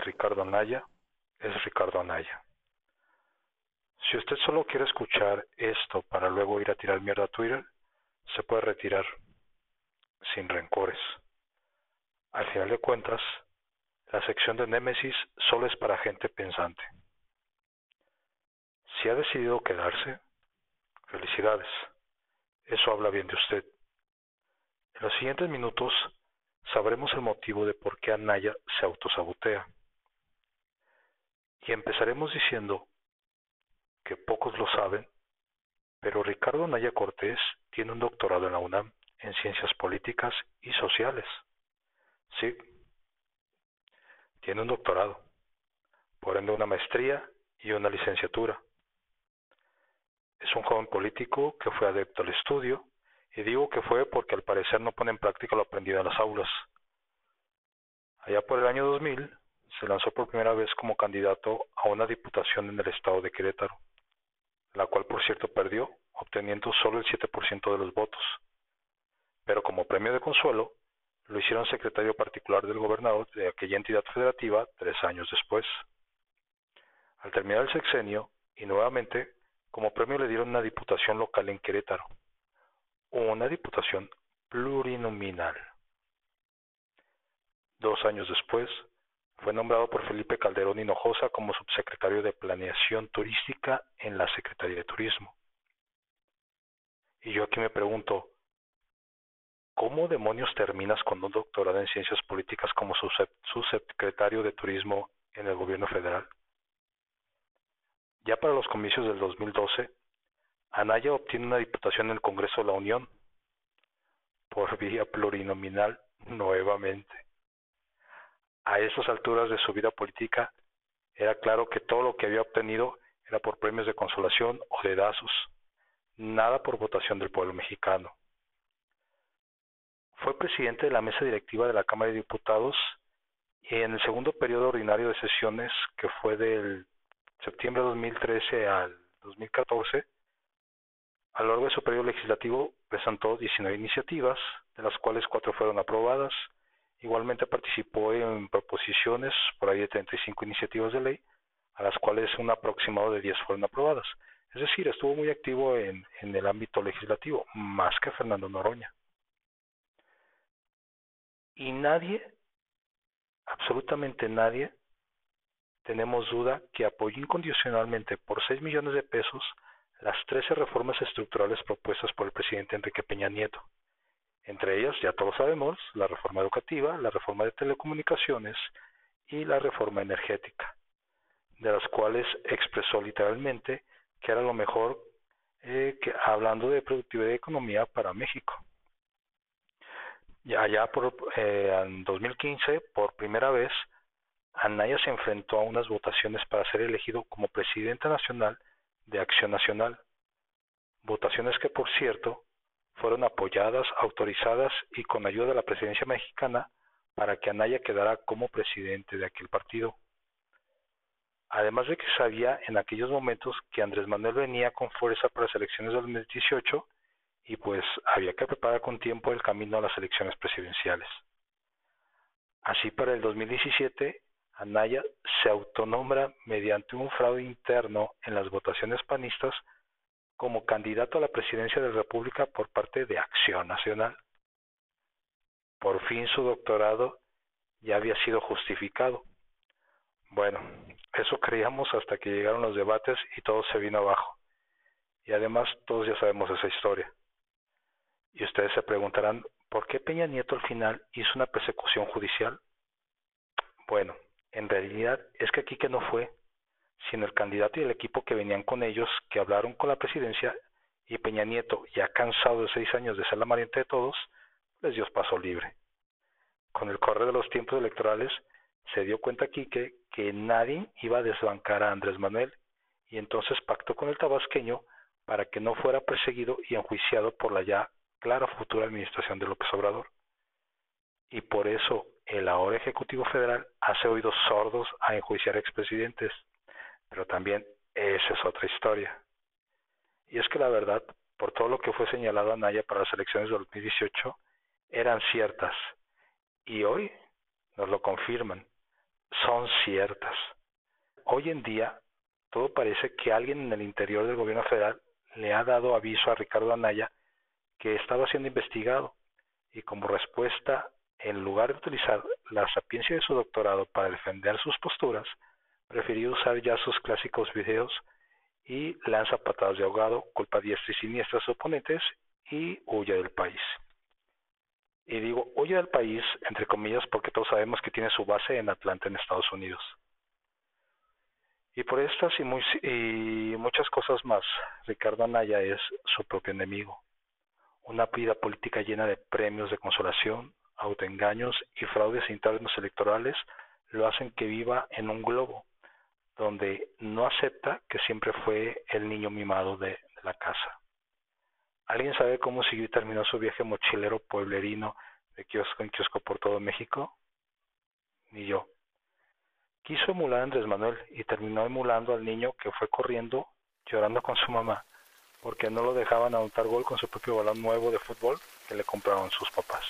Ricardo Anaya es Ricardo Anaya. Si usted solo quiere escuchar esto para luego ir a tirar mierda a Twitter, se puede retirar sin rencores. Al final de cuentas, la sección de Némesis solo es para gente pensante. Si ha decidido quedarse, felicidades. Eso habla bien de usted. En los siguientes minutos sabremos el motivo de por qué Anaya se autosabotea. Y empezaremos diciendo que pocos lo saben, pero Ricardo Anaya Cortés tiene un doctorado en la UNAM en Ciencias Políticas y Sociales. Sí, tiene un doctorado, por ende una maestría y una licenciatura. Es un joven político que fue adepto al estudio, y digo que fue porque al parecer no pone en práctica lo aprendido en las aulas. Allá por el año 2000 se lanzó por primera vez como candidato a una diputación en el estado de Querétaro, la cual por cierto perdió, obteniendo solo el 7% de los votos. Pero como premio de consuelo, lo hicieron secretario particular del gobernador de aquella entidad federativa tres años después. Al terminar el sexenio, y nuevamente, como premio le dieron una diputación local en Querétaro, una diputación plurinominal. Dos años después, fue nombrado por Felipe Calderón Hinojosa como subsecretario de Planeación Turística en la Secretaría de Turismo. Y yo aquí me pregunto, ¿cómo demonios terminas con un doctorado en ciencias políticas como subsecretario de Turismo en el gobierno federal? Ya para los comicios del 2012, Anaya obtiene una diputación en el Congreso de la Unión por vía plurinominal nuevamente. A esas alturas de su vida política era claro que todo lo que había obtenido era por premios de consolación o de dazos, nada por votación del pueblo mexicano. Fue presidente de la mesa directiva de la Cámara de Diputados y en el segundo periodo ordinario de sesiones, que fue del septiembre de 2013 al 2014, a lo largo de su periodo legislativo presentó 19 iniciativas, de las cuales cuatro fueron aprobadas. Igualmente participó en proposiciones, por ahí de 35 iniciativas de ley, a las cuales un aproximado de 10 fueron aprobadas. Es decir, estuvo muy activo en, en el ámbito legislativo, más que Fernando Noroña y nadie, absolutamente nadie, tenemos duda que apoyó incondicionalmente por 6 millones de pesos las 13 reformas estructurales propuestas por el presidente Enrique Peña Nieto. Entre ellas, ya todos sabemos, la reforma educativa, la reforma de telecomunicaciones y la reforma energética, de las cuales expresó literalmente que era lo mejor eh, que, hablando de productividad y economía para México. Ya por, eh, en 2015, por primera vez, Anaya se enfrentó a unas votaciones para ser elegido como presidente nacional de Acción Nacional. Votaciones que, por cierto, fueron apoyadas, autorizadas y con ayuda de la presidencia mexicana para que Anaya quedara como presidente de aquel partido. Además de que sabía en aquellos momentos que Andrés Manuel venía con fuerza para las elecciones del 2018 y pues había que preparar con tiempo el camino a las elecciones presidenciales. Así para el 2017, Anaya se autonombra mediante un fraude interno en las votaciones panistas como candidato a la presidencia de la República por parte de Acción Nacional. Por fin su doctorado ya había sido justificado. Bueno, eso creíamos hasta que llegaron los debates y todo se vino abajo. Y además todos ya sabemos esa historia. Y ustedes se preguntarán, ¿por qué Peña Nieto al final hizo una persecución judicial? Bueno, en realidad es que aquí que no fue, sino el candidato y el equipo que venían con ellos, que hablaron con la presidencia, y Peña Nieto, ya cansado de seis años de ser la mariente de todos, les dio paso libre. Con el correr de los tiempos electorales, se dio cuenta Quique que nadie iba a desbancar a Andrés Manuel, y entonces pactó con el tabasqueño para que no fuera perseguido y enjuiciado por la ya clara futura administración de López Obrador. Y por eso el ahora Ejecutivo Federal hace oídos sordos a enjuiciar expresidentes. Pero también esa es otra historia. Y es que la verdad, por todo lo que fue señalado a Naya para las elecciones de 2018, eran ciertas. Y hoy nos lo confirman. son ciertas. Hoy en día, todo parece que alguien en el interior del gobierno federal le ha dado aviso a Ricardo Anaya que estaba siendo investigado y como respuesta, en lugar de utilizar la sapiencia de su doctorado para defender sus posturas, prefirió usar ya sus clásicos videos y lanza patadas de ahogado, culpa diestra y siniestra a sus oponentes y huye del país. Y digo, huye del país, entre comillas, porque todos sabemos que tiene su base en Atlanta, en Estados Unidos. Y por estas y, muy, y muchas cosas más, Ricardo Anaya es su propio enemigo. Una vida política llena de premios de consolación, autoengaños y fraudes internos electorales lo hacen que viva en un globo, donde no acepta que siempre fue el niño mimado de, la casa. ¿Alguien sabe cómo siguió y terminó su viaje mochilero pueblerino de kiosco en kiosco por todo México? Ni yo. Quiso emular a Andrés Manuel y terminó emulando al niño que fue corriendo llorando con su mamá porque no lo dejaban anotar gol con su propio balón nuevo de fútbol que le compraron sus papás.